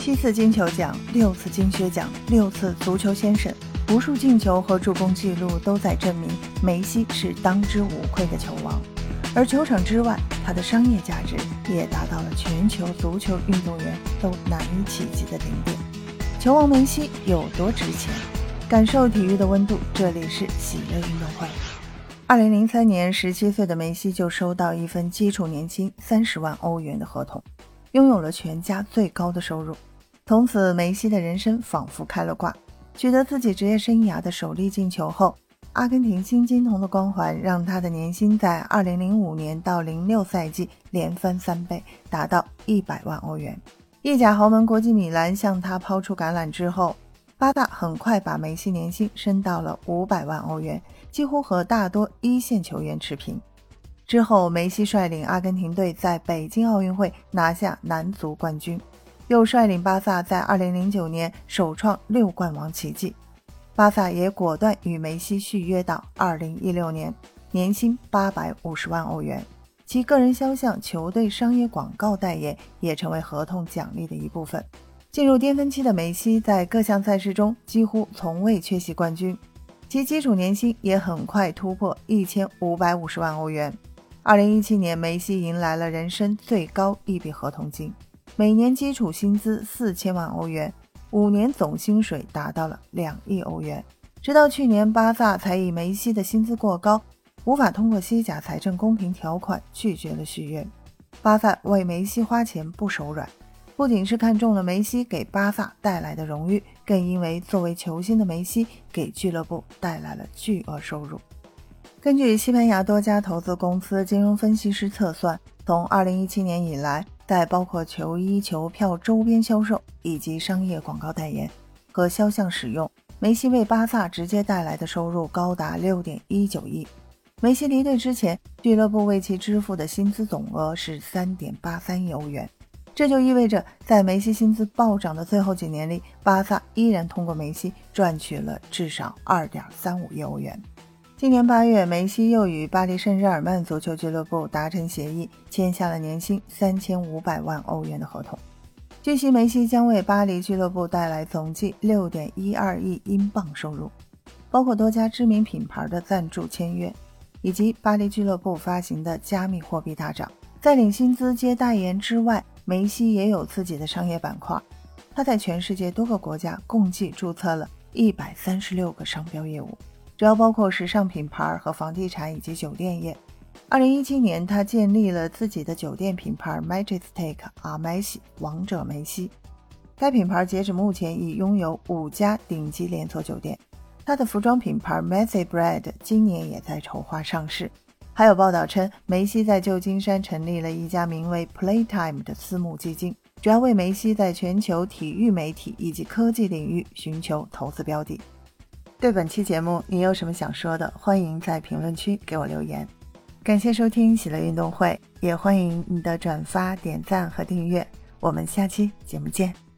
七次金球奖，六次金靴奖，六次足球先生，无数进球和助攻记录都在证明梅西是当之无愧的球王。而球场之外，他的商业价值也达到了全球足球运动员都难以企及的顶点。球王梅西有多值钱？感受体育的温度，这里是喜乐运动会。二零零三年，十七岁的梅西就收到一份基础年薪三十万欧元的合同，拥有了全家最高的收入。从此，梅西的人生仿佛开了挂。取得自己职业生涯的首粒进球后。阿根廷新金童的光环让他的年薪在2005年到06赛季连翻三倍，达到100万欧元。意甲豪门国际米兰向他抛出橄榄之后，巴萨很快把梅西年薪升到了500万欧元，几乎和大多一线球员持平。之后，梅西率领阿根廷队在北京奥运会拿下男足冠军，又率领巴萨在2009年首创六冠王奇迹。巴萨也果断与梅西续约到二零一六年，年薪八百五十万欧元，其个人肖像、球队商业广告代言也成为合同奖励的一部分。进入巅峰期的梅西在各项赛事中几乎从未缺席冠军，其基础年薪也很快突破一千五百五十万欧元。二零一七年，梅西迎来了人生最高一笔合同金，每年基础薪资四千万欧元。五年总薪水达到了两亿欧元，直到去年，巴萨才以梅西的薪资过高，无法通过西甲财政公平条款拒绝了续约。巴萨为梅西花钱不手软，不仅是看中了梅西给巴萨带来的荣誉，更因为作为球星的梅西给俱乐部带来了巨额收入。根据西班牙多家投资公司金融分析师测算，从2017年以来。在包括球衣、球票、周边销售以及商业广告代言和肖像使用，梅西为巴萨直接带来的收入高达六点一九亿。梅西离队之前，俱乐部为其支付的薪资总额是三点八三亿欧元，这就意味着在梅西薪资暴涨的最后几年里，巴萨依然通过梅西赚取了至少二点三五亿欧元。今年八月，梅西又与巴黎圣日耳曼足球俱乐部达成协议，签下了年薪三千五百万欧元的合同。据悉，梅西将为巴黎俱乐部带来总计六点一二亿英镑收入，包括多家知名品牌的赞助签约，以及巴黎俱乐部发行的加密货币大涨。在领薪资接代言之外，梅西也有自己的商业板块。他在全世界多个国家共计注册了一百三十六个商标业务。主要包括时尚品牌和房地产以及酒店业。二零一七年，他建立了自己的酒店品牌 Majestic 阿梅西王者梅西。该品牌截止目前已拥有五家顶级连锁酒店。他的服装品牌 Messy Bread 今年也在筹划上市。还有报道称，梅西在旧金山成立了一家名为 Playtime 的私募基金，主要为梅西在全球体育媒体以及科技领域寻求投资标的。对本期节目，你有什么想说的？欢迎在评论区给我留言。感谢收听喜乐运动会，也欢迎你的转发、点赞和订阅。我们下期节目见。